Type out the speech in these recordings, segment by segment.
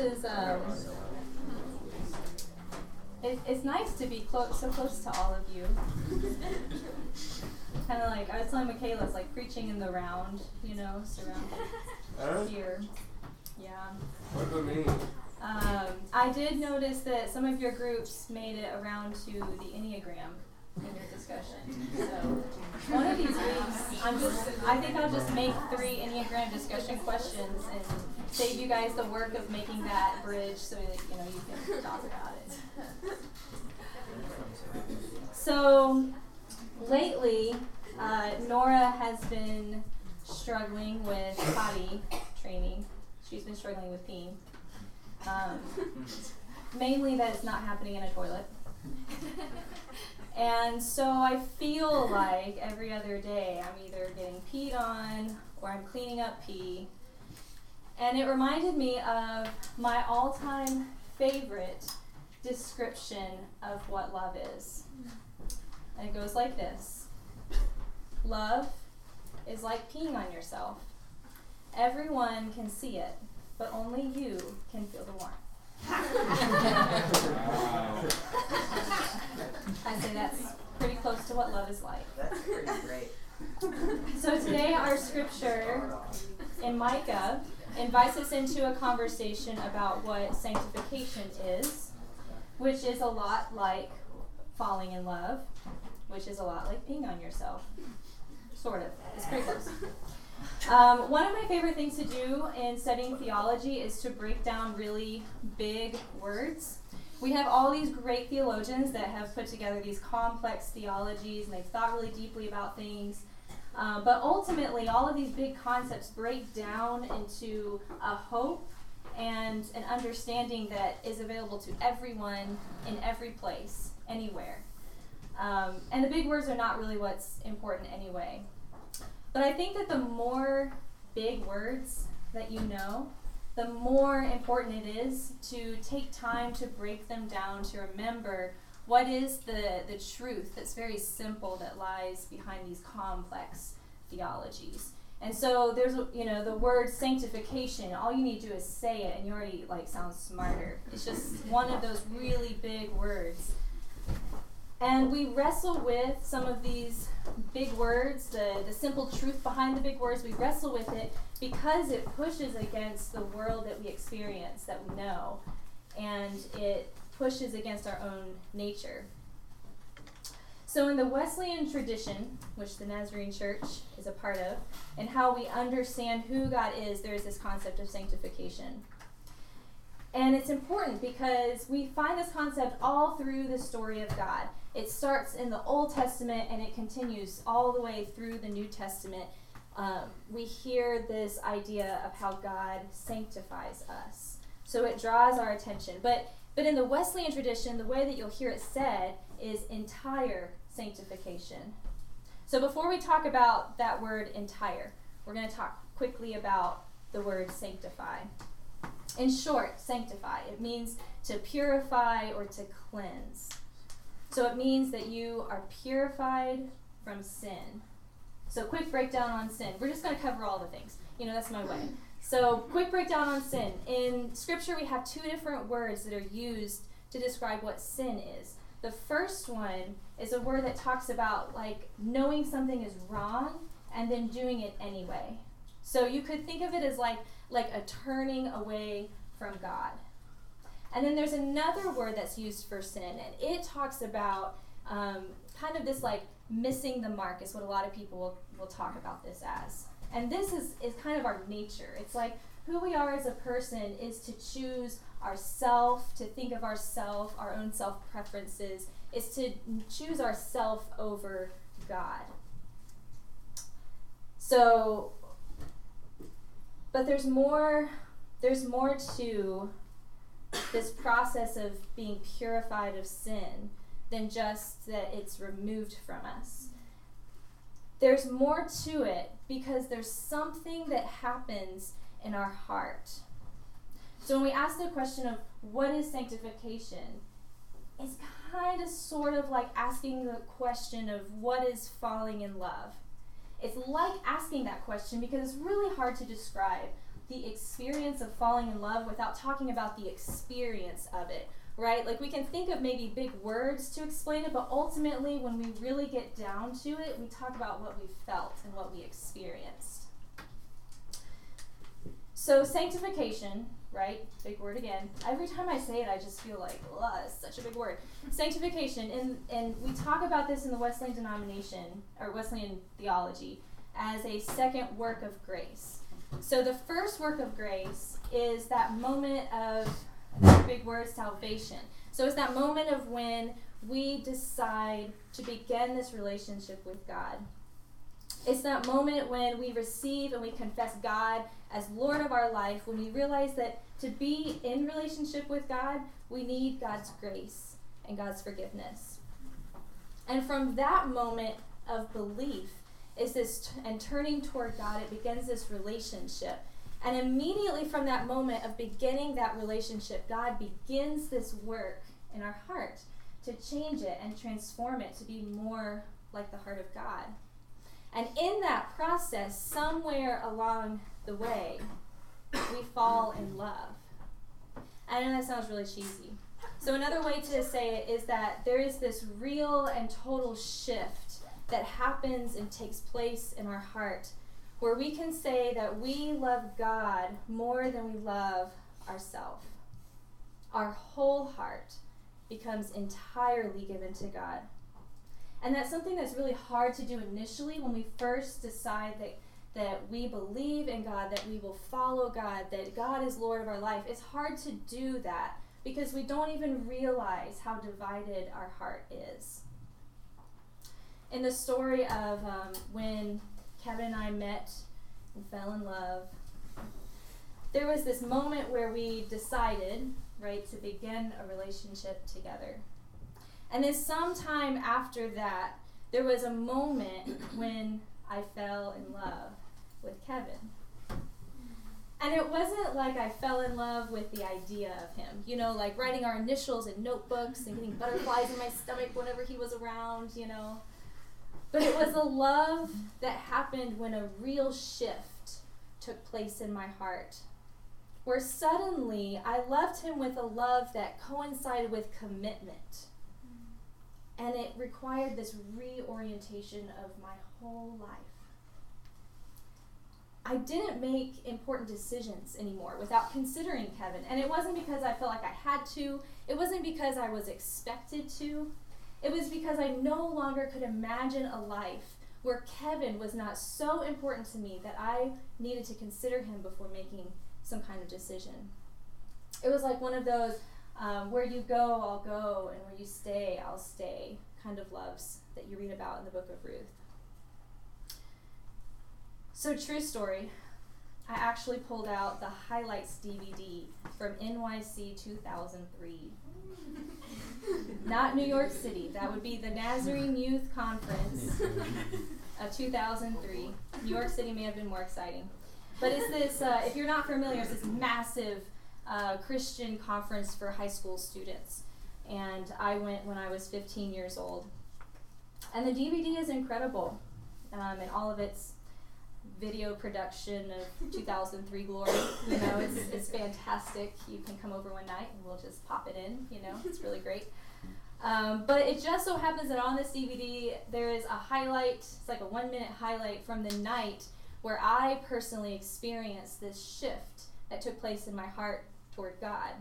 is um, it, it's nice to be close, so close to all of you. kind of like I was telling Michaela, it's like preaching in the round, you know, surrounded surround here. Yeah. What about me? Um, I did notice that some of your groups made it around to the Enneagram in your discussion. So one of these weeks, I'm just, I think I'll just make three Enneagram discussion questions and save you guys the work of making that bridge so that you know you can talk about it. So lately, uh, Nora has been struggling with potty training. She's been struggling with peeing. Um, mainly that it's not happening in a toilet. and so I feel like every other day I'm either getting peed on or I'm cleaning up pee. And it reminded me of my all time favorite description of what love is. And it goes like this Love is like peeing on yourself. Everyone can see it, but only you can feel the warmth. I say that's pretty close to what love is like. That's pretty great. So today, our scripture in Micah invites us into a conversation about what sanctification is, which is a lot like falling in love, which is a lot like peeing on yourself. Sort of. It's pretty close. Um, one of my favorite things to do in studying theology is to break down really big words. We have all these great theologians that have put together these complex theologies and they've thought really deeply about things. Uh, but ultimately, all of these big concepts break down into a hope and an understanding that is available to everyone in every place, anywhere. Um, and the big words are not really what's important anyway. But I think that the more big words that you know, the more important it is to take time to break them down, to remember what is the, the truth that's very simple that lies behind these complex theologies. And so there's you know the word sanctification. All you need to do is say it, and you already like sound smarter. It's just one of those really big words. And we wrestle with some of these big words, the, the simple truth behind the big words. We wrestle with it because it pushes against the world that we experience, that we know, and it pushes against our own nature. So, in the Wesleyan tradition, which the Nazarene Church is a part of, and how we understand who God is, there is this concept of sanctification. And it's important because we find this concept all through the story of God. It starts in the Old Testament and it continues all the way through the New Testament. Um, we hear this idea of how God sanctifies us. So it draws our attention. But but in the Wesleyan tradition, the way that you'll hear it said is entire sanctification. So before we talk about that word entire, we're going to talk quickly about the word sanctify. In short, sanctify. It means to purify or to cleanse. So it means that you are purified from sin. So, quick breakdown on sin. We're just going to cover all the things. You know, that's my way. So, quick breakdown on sin. In Scripture, we have two different words that are used to describe what sin is. The first one is a word that talks about like knowing something is wrong and then doing it anyway. So you could think of it as like like a turning away from God. And then there's another word that's used for sin, and it talks about um, kind of this like missing the mark, is what a lot of people will, will talk about this as. And this is, is kind of our nature. It's like who we are as a person is to choose ourself, to think of ourself, our own self preferences, is to choose ourself over God. So, but there's more. There's more to this process of being purified of sin than just that it's removed from us. There's more to it because there's something that happens in our heart. So when we ask the question of what is sanctification, it's kind of sort of like asking the question of what is falling in love. It's like asking that question because it's really hard to describe. the experience of falling in love without talking about the experience of it, right? Like we can think of maybe big words to explain it, but ultimately, when we really get down to it, we talk about what we felt and what we experienced. So, sanctification, right? Big word again. Every time I say it, I just feel like, ugh, it's such a big word. Sanctification, and, and we talk about this in the Wesleyan denomination, or Wesleyan theology, as a second work of grace. So, the first work of grace is that moment of, big word, salvation. So, it's that moment of when we decide to begin this relationship with God. It's that moment when we receive and we confess God as Lord of our life, when we realize that to be in relationship with God, we need God's grace and God's forgiveness. And from that moment of belief is this and turning toward God, it begins this relationship. And immediately from that moment of beginning that relationship, God begins this work in our heart to change it and transform it to be more like the heart of God. And in that process, somewhere along the way, we fall in love. I know that sounds really cheesy. So, another way to say it is that there is this real and total shift that happens and takes place in our heart where we can say that we love God more than we love ourselves. Our whole heart becomes entirely given to God. And that's something that's really hard to do initially when we first decide that, that we believe in God, that we will follow God, that God is Lord of our life. It's hard to do that because we don't even realize how divided our heart is. In the story of um, when Kevin and I met and fell in love, there was this moment where we decided, right, to begin a relationship together. And then sometime after that, there was a moment when I fell in love with Kevin. And it wasn't like I fell in love with the idea of him, you know, like writing our initials in notebooks and getting butterflies in my stomach whenever he was around, you know. But it was a love that happened when a real shift took place in my heart. Where suddenly I loved him with a love that coincided with commitment and it required this reorientation of my whole life. I didn't make important decisions anymore without considering Kevin. And it wasn't because I felt like I had to, it wasn't because I was expected to. It was because I no longer could imagine a life where Kevin was not so important to me that I needed to consider him before making some kind of decision. It was like one of those um, where you go, I'll go, and where you stay, I'll stay kind of loves that you read about in the book of Ruth. So, true story, I actually pulled out the highlights DVD from NYC 2003. Not New York City, that would be the Nazarene Youth Conference of 2003. New York City may have been more exciting. But it's this, uh, if you're not familiar, it's this massive uh, Christian conference for high school students. And I went when I was 15 years old. And the DVD is incredible um, in all of its video production of 2003 glory. You know, it's, it's fantastic. You can come over one night and we'll just pop it in. You know, it's really great. Um, but it just so happens that on this DVD there is a highlight. It's like a one minute highlight from the night where I personally experienced this shift that took place in my heart toward God.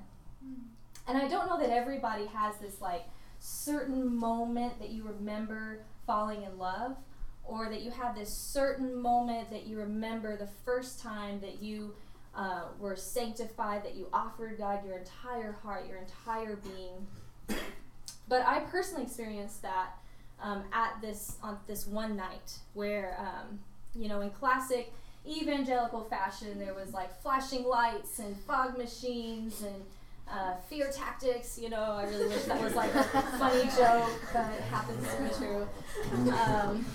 Mm. And I don't know that everybody has this like certain moment that you remember falling in love or that you have this certain moment that you remember the first time that you uh, were sanctified, that you offered God your entire heart, your entire being. But I personally experienced that um, at this on this one night where um, you know in classic evangelical fashion there was like flashing lights and fog machines and uh, fear tactics. You know, I really wish that was like a funny joke, but it happens to be true. Um,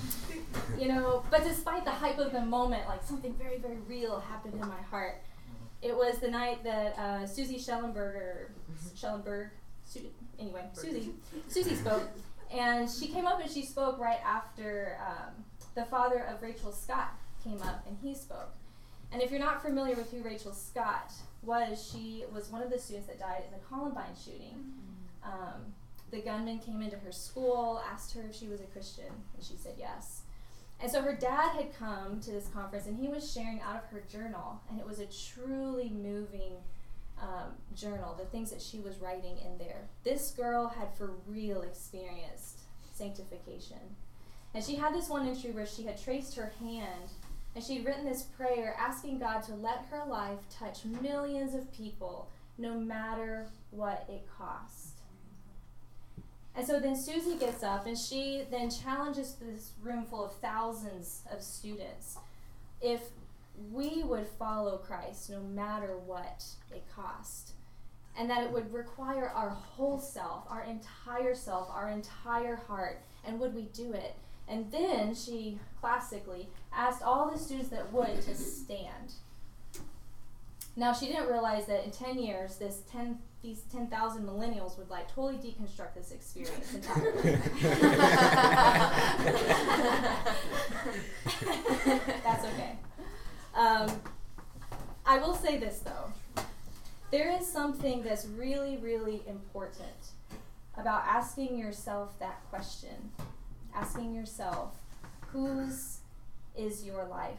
you know, but despite the hype of the moment, like something very, very real happened in my heart. It was the night that uh, Susie Shellenberger, Schellenberg, anyway, Susie, Susie spoke, and she came up and she spoke right after um, the father of Rachel Scott came up and he spoke. And if you're not familiar with who Rachel Scott was, she was one of the students that died in the Columbine shooting. Um, the gunman came into her school, asked her if she was a Christian, and she said yes. And so her dad had come to this conference and he was sharing out of her journal, and it was a truly moving um, journal, the things that she was writing in there. This girl had for real experienced sanctification. And she had this one entry where she had traced her hand and she'd written this prayer asking God to let her life touch millions of people no matter what it cost. And so then Susie gets up and she then challenges this room full of thousands of students. If we would follow Christ no matter what it cost, and that it would require our whole self, our entire self, our entire heart, and would we do it? And then she classically asked all the students that would to stand. Now she didn't realize that in 10 years, this 10 these 10,000 millennials would like totally deconstruct this experience entirely. Um, I will say this though. There is something that's really, really important about asking yourself that question. Asking yourself, whose is your life?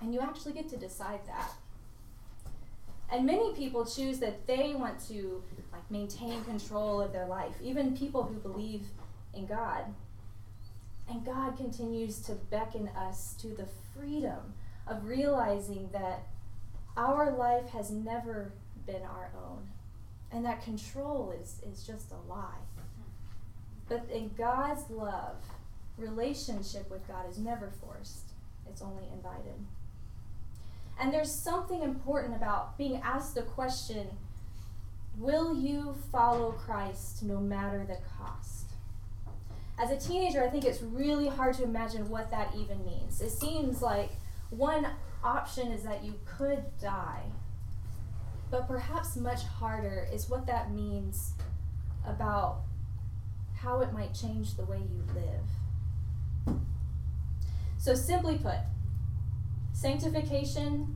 And you actually get to decide that. And many people choose that they want to like maintain control of their life, even people who believe in God. And God continues to beckon us to the freedom of realizing that our life has never been our own and that control is, is just a lie. But in God's love, relationship with God is never forced, it's only invited. And there's something important about being asked the question Will you follow Christ no matter the cost? As a teenager, I think it's really hard to imagine what that even means. It seems like one option is that you could die, but perhaps much harder is what that means about how it might change the way you live. So, simply put, sanctification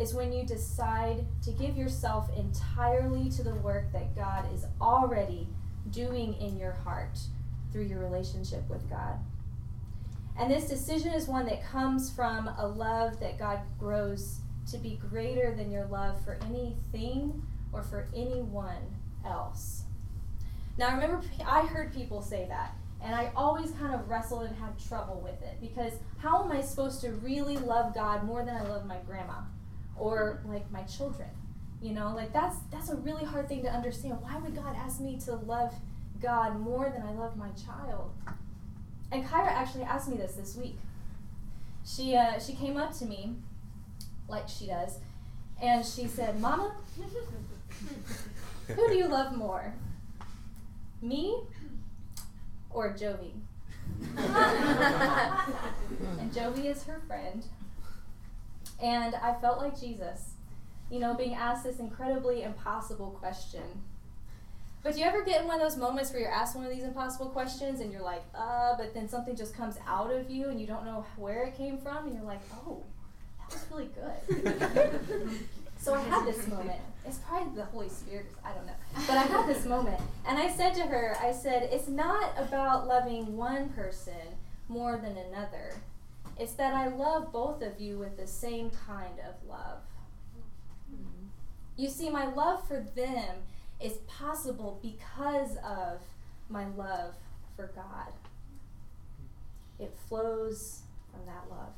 is when you decide to give yourself entirely to the work that God is already doing in your heart through your relationship with God. And this decision is one that comes from a love that God grows to be greater than your love for anything or for anyone else. Now, I remember I heard people say that, and I always kind of wrestled and had trouble with it because how am I supposed to really love God more than I love my grandma or like my children? You know, like that's that's a really hard thing to understand. Why would God ask me to love God more than I love my child? And Kyra actually asked me this this week. She uh, she came up to me, like she does, and she said, "Mama, who do you love more, me or Jovi?" and Jovi is her friend. And I felt like Jesus, you know, being asked this incredibly impossible question but do you ever get in one of those moments where you're asked one of these impossible questions and you're like, uh, but then something just comes out of you and you don't know where it came from and you're like, oh, that was really good. so I had this moment. It's probably the Holy Spirit, I don't know. But I had this moment. And I said to her, I said, it's not about loving one person more than another. It's that I love both of you with the same kind of love. Mm-hmm. You see, my love for them is possible because of my love for God. It flows from that love.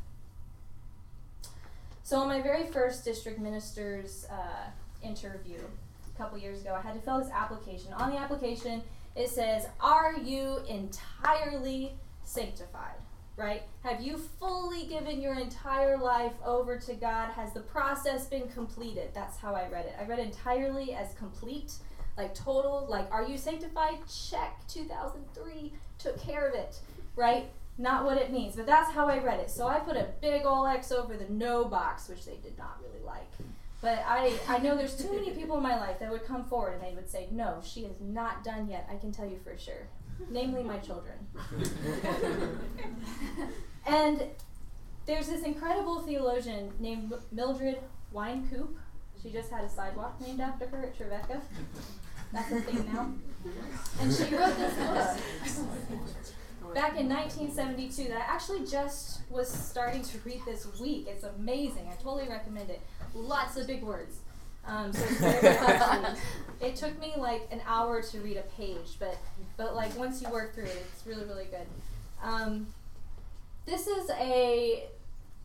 So, on my very first district minister's uh, interview a couple years ago, I had to fill this application. On the application, it says, Are you entirely sanctified? Right? Have you fully given your entire life over to God? Has the process been completed? That's how I read it. I read entirely as complete like total, like, are you sanctified? Check. 2003 took care of it, right? Not what it means, but that's how I read it. So I put a big ol' X over the no box, which they did not really like. But I, I know there's too many people in my life that would come forward and they would say, no, she is not done yet. I can tell you for sure. Namely, my children. and there's this incredible theologian named Mildred Wynkoop. She just had a sidewalk named after her at Trevecca. That's a thing now. And she wrote this book back in 1972 that I actually just was starting to read this week. It's amazing. I totally recommend it. Lots of big words. Um, so it's very, very It took me like an hour to read a page, but but like once you work through it, it's really really good. Um, this is a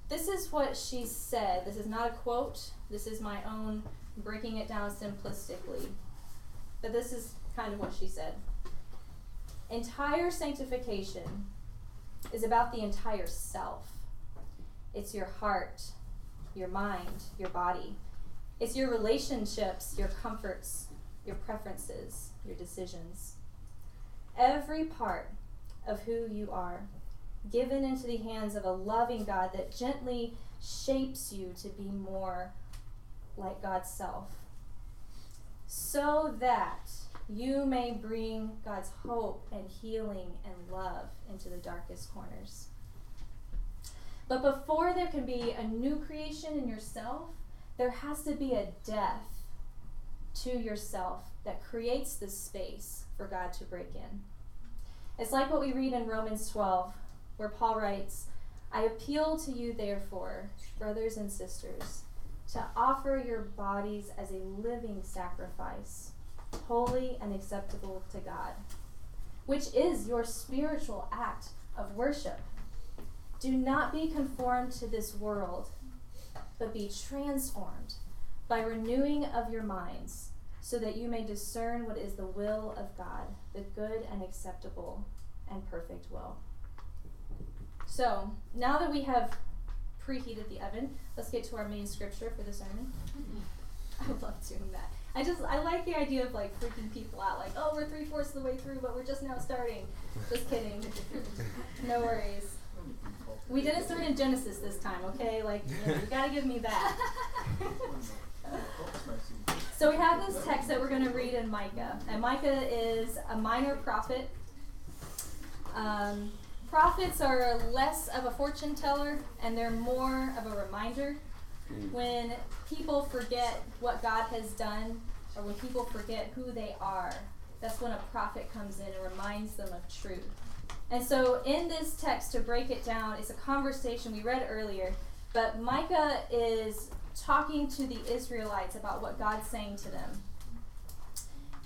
this is what she said. This is not a quote. This is my own breaking it down simplistically. But this is kind of what she said. Entire sanctification is about the entire self. It's your heart, your mind, your body. It's your relationships, your comforts, your preferences, your decisions. Every part of who you are given into the hands of a loving God that gently shapes you to be more like God's self, so that you may bring God's hope and healing and love into the darkest corners. But before there can be a new creation in yourself, there has to be a death to yourself that creates the space for God to break in. It's like what we read in Romans 12, where Paul writes, I appeal to you, therefore, brothers and sisters, to offer your bodies as a living sacrifice, holy and acceptable to God, which is your spiritual act of worship. Do not be conformed to this world, but be transformed by renewing of your minds, so that you may discern what is the will of God, the good and acceptable and perfect will. So, now that we have preheated the oven, let's get to our main scripture for the sermon. I love doing that. I just I like the idea of like freaking people out, like, oh, we're three fourths of the way through, but we're just now starting. Just kidding. no worries. We didn't start in Genesis this time, okay? Like, you, know, you gotta give me that. so we have this text that we're to read in Micah, and Micah is a minor prophet. Um, prophets are less of a fortune teller and they're more of a reminder. Hmm. When people forget what God has done, or when people forget who they are, that's when a prophet comes in and reminds them of truth. And so, in this text, to break it down, it's a conversation we read earlier, but Micah is talking to the Israelites about what God's saying to them.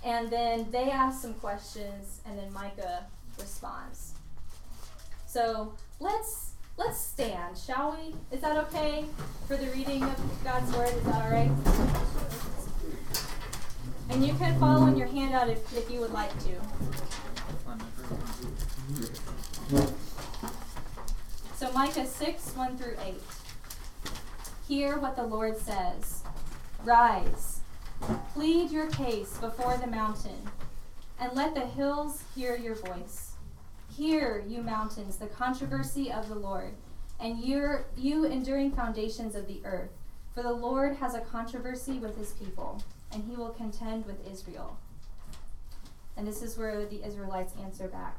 And then they ask some questions, and then Micah responds. So let's let's stand, shall we? Is that okay for the reading of God's word? Is that all right? And you can follow in your handout if, if you would like to. So Micah 6, 1 through 8. Hear what the Lord says. Rise, plead your case before the mountain, and let the hills hear your voice. Hear, you mountains, the controversy of the Lord, and your, you enduring foundations of the earth. For the Lord has a controversy with his people, and he will contend with Israel. And this is where the Israelites answer back.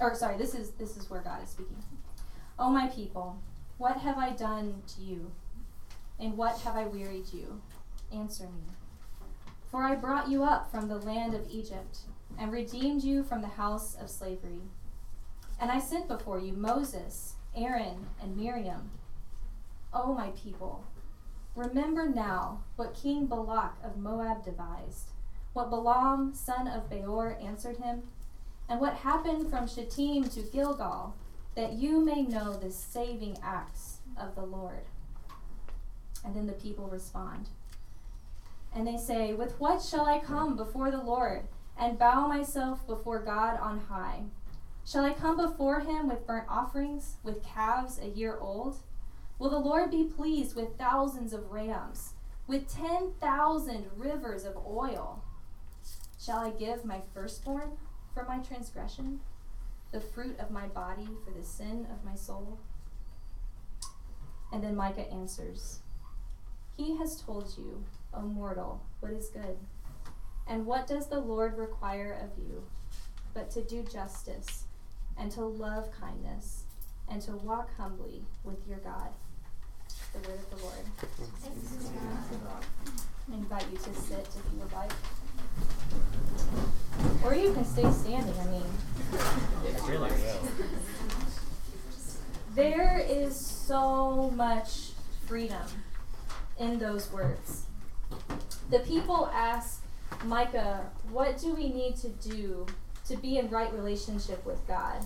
Or sorry, this is this is where God is speaking. O my people, what have I done to you? And what have I wearied you? Answer me. For I brought you up from the land of Egypt and redeemed you from the house of slavery. And I sent before you Moses, Aaron, and Miriam. O my people, remember now what King Balak of Moab devised, what Balaam, son of Beor, answered him, and what happened from Shittim to Gilgal, that you may know the saving acts of the Lord. And then the people respond. And they say, With what shall I come before the Lord? and bow myself before God on high. Shall I come before him with burnt offerings, with calves a year old? Will the Lord be pleased with thousands of rams, with ten thousand rivers of oil? Shall I give my firstborn for my transgression, the fruit of my body for the sin of my soul? And then Micah answers, He has told you, O mortal, what is good. And what does the Lord require of you but to do justice and to love kindness and to walk humbly with your God. The word of the Lord. I invite you to sit if you would like. Or you can stay standing, I mean. There is so much freedom in those words. The people ask Micah, What do we need to do to be in right relationship with God?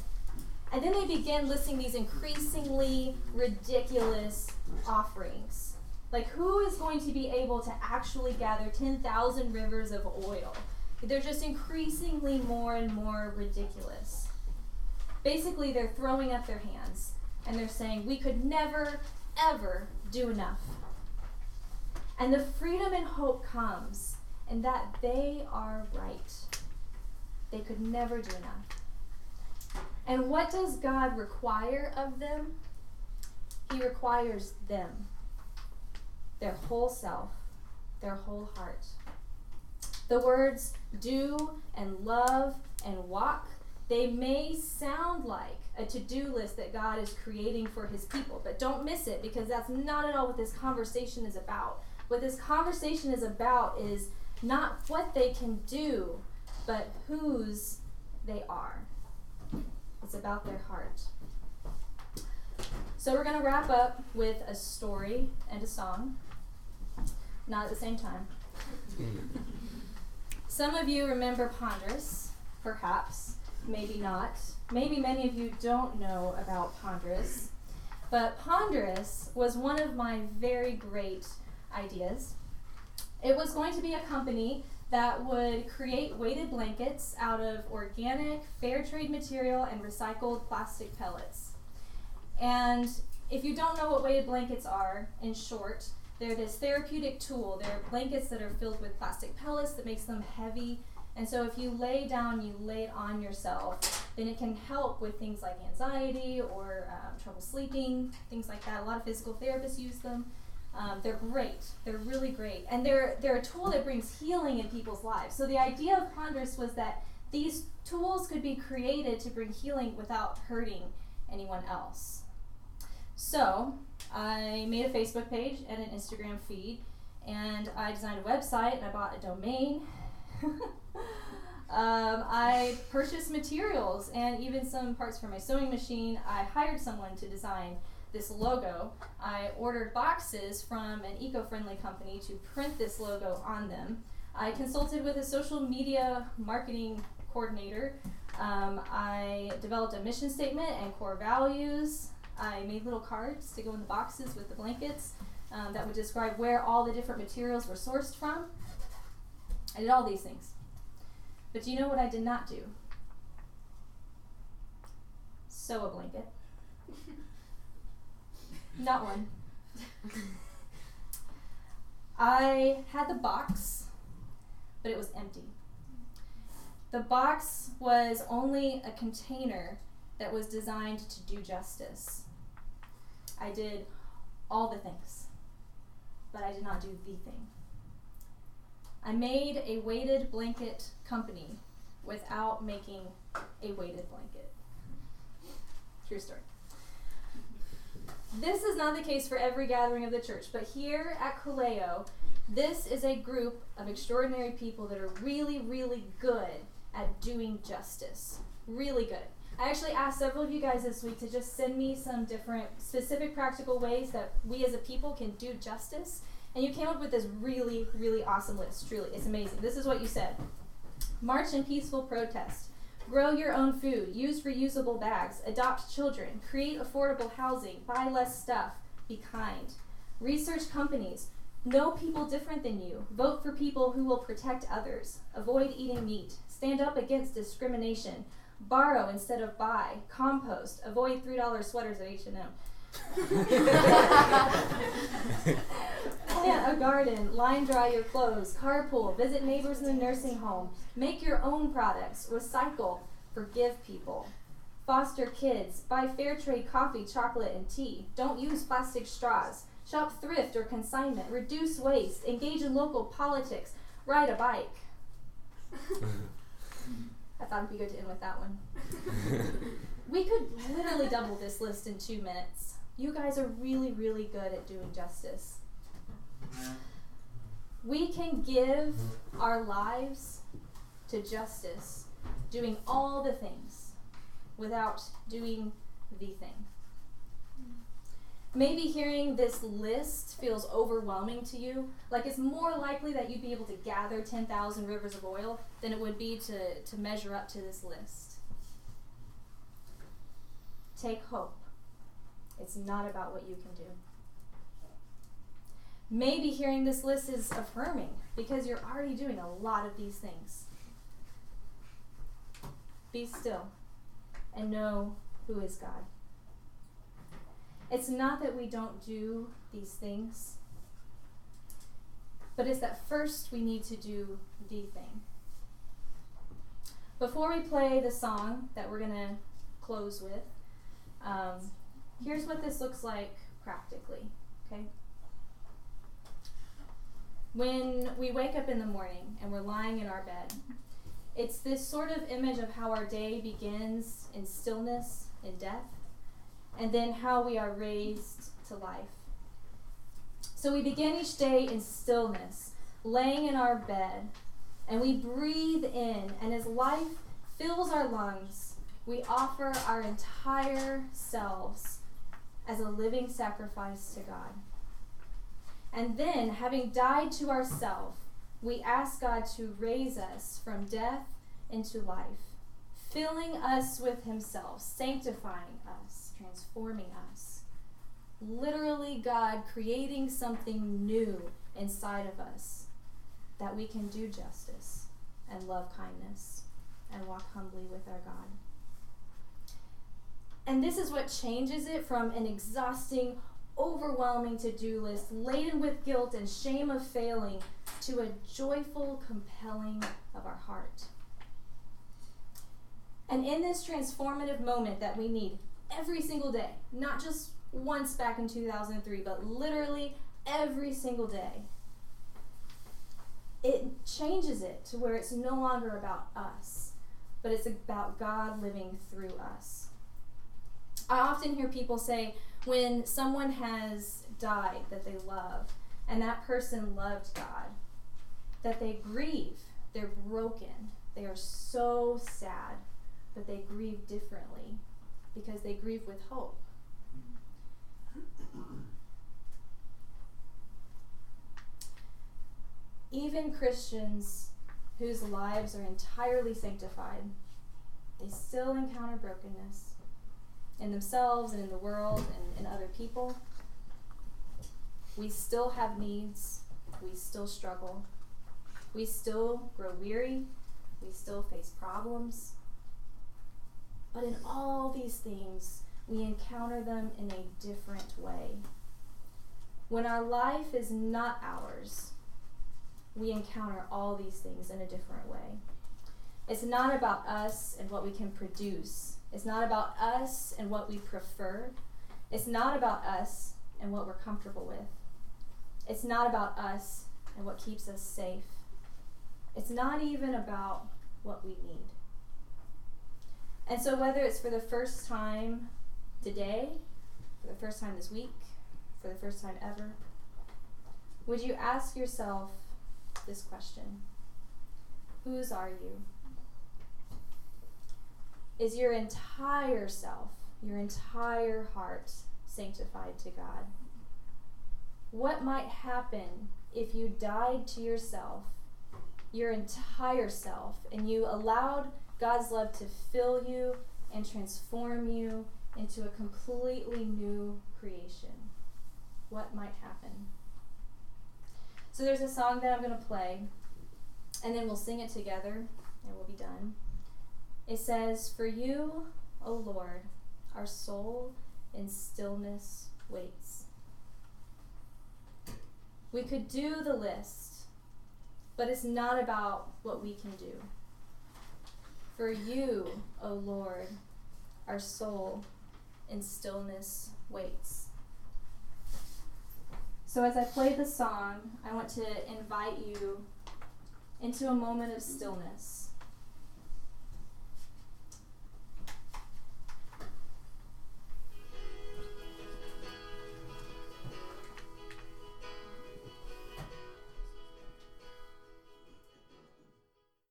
And then they begin listing these increasingly ridiculous offerings. Like, who is going to be able to actually gather 10,000 rivers of oil? They're just increasingly more and more ridiculous. Basically, they're throwing up their hands and they're saying, We could never, ever do enough. And the freedom and hope comes in that they are right. They could never do enough. And what does God require of them? He requires them, their whole self, their whole heart. The words do and love and walk, they may sound like a to do list that God is creating for his people, but don't miss it because that's not at all what this conversation is about. What this conversation is about is not what they can do, but whose they are. It's about their heart. So we're going to wrap up with a story and a song. Not at the same time. Some of you remember Ponderous, perhaps, maybe not. Maybe many of you don't know about Ponderous. But Ponderous was one of my very great ideas. It was going to be a company that would create weighted blankets out of organic, fair trade material and recycled plastic pellets. And if you don't know what weighted blankets are, in short, they're this therapeutic tool. They're blankets that are filled with plastic pellets that makes them heavy. And so if you lay down, you lay it on yourself, then it can help with things like anxiety or um, trouble sleeping, things like that. A lot of physical therapists use them. Um, they're great. They're really great, and they're they're a tool that brings healing in people's lives. So the idea of Ponderous was that these tools could be created to bring healing without hurting anyone else. So I made a Facebook page and an Instagram feed, and I designed a website and I bought a domain. Um, I purchased materials and even some parts for my sewing machine. I hired someone to design this logo. I ordered boxes from an eco friendly company to print this logo on them. I consulted with a social media marketing coordinator. Um, I developed a mission statement and core values. I made little cards to go in the boxes with the blankets um, that would describe where all the different materials were sourced from. I did all these things. But do you know what I did not do? Sew a blanket. Not one. I had the box, but it was empty. The box was only a container that was designed to do justice. I did all the things, but I did not do the thing. I made a weighted blanket company without making a weighted blanket. True story. This is not the case for every gathering of the church, but here at Kaleo, this is a group of extraordinary people that are really, really good at doing justice. Really good. I actually asked several of you guys this week to just send me some different specific practical ways that we as a people can do justice. And you came up with this really, really awesome list. Truly, it's amazing. This is what you said March in peaceful protest. Grow your own food. Use reusable bags. Adopt children. Create affordable housing. Buy less stuff. Be kind. Research companies. Know people different than you. Vote for people who will protect others. Avoid eating meat. Stand up against discrimination. Borrow instead of buy. Compost. Avoid $3 sweaters at H&M. Plant a garden, line dry your clothes, carpool, visit neighbors in the nursing home, make your own products, recycle, forgive people. Foster kids, buy fair trade coffee, chocolate, and tea. Don't use plastic straws. Shop thrift or consignment. Reduce waste. Engage in local politics. Ride a bike. I thought it'd be good to end with that one. We could literally double this list in two minutes. You guys are really, really good at doing justice. We can give our lives to justice, doing all the things without doing the thing. Maybe hearing this list feels overwhelming to you. Like it's more likely that you'd be able to gather 10,000 rivers of oil than it would be to, to measure up to this list. Take hope. It's not about what you can do. Maybe hearing this list is affirming because you're already doing a lot of these things. Be still and know who is God. It's not that we don't do these things, but it's that first we need to do the thing. Before we play the song that we're going to close with, um, here's what this looks like practically, okay? When we wake up in the morning and we're lying in our bed, it's this sort of image of how our day begins in stillness, in death, and then how we are raised to life. So we begin each day in stillness, laying in our bed, and we breathe in, and as life fills our lungs, we offer our entire selves as a living sacrifice to God. And then, having died to ourself, we ask God to raise us from death into life, filling us with Himself, sanctifying us, transforming us. Literally, God creating something new inside of us that we can do justice and love kindness and walk humbly with our God. And this is what changes it from an exhausting, overwhelming to do list laden with guilt and shame of failing to a joyful compelling of our heart. And in this transformative moment that we need every single day, not just once back in 2003, but literally every single day, it changes it to where it's no longer about us, but it's about God living through us. I often hear people say when someone has died that they love, and that person loved God, that they grieve, they're broken, they are so sad, but they grieve differently because they grieve with hope. Even Christians whose lives are entirely sanctified, they still encounter brokenness in themselves and in the world and in other people. We still have needs. We still struggle. We still grow weary. We still face problems. But in all these things, we encounter them in a different way. When our life is not ours, we encounter all these things in a different way. It's not about us and what we can produce. It's not about us and what we prefer. It's not about us and what we're comfortable with. It's not about us and what keeps us safe. It's not even about what we need. And so, whether it's for the first time today, for the first time this week, for the first time ever, would you ask yourself this question Whose are you? Is your entire self, your entire heart sanctified to God? What might happen if you died to yourself, your entire self, and you allowed God's love to fill you and transform you into a completely new creation? What might happen? So there's a song that I'm going to play, and then we'll sing it together, and we'll be done. It says, For you, O Lord, our soul in stillness waits. We could do the list, but it's not about what we can do. For you, O Lord, our soul in stillness waits. So, as I play the song, I want to invite you into a moment of stillness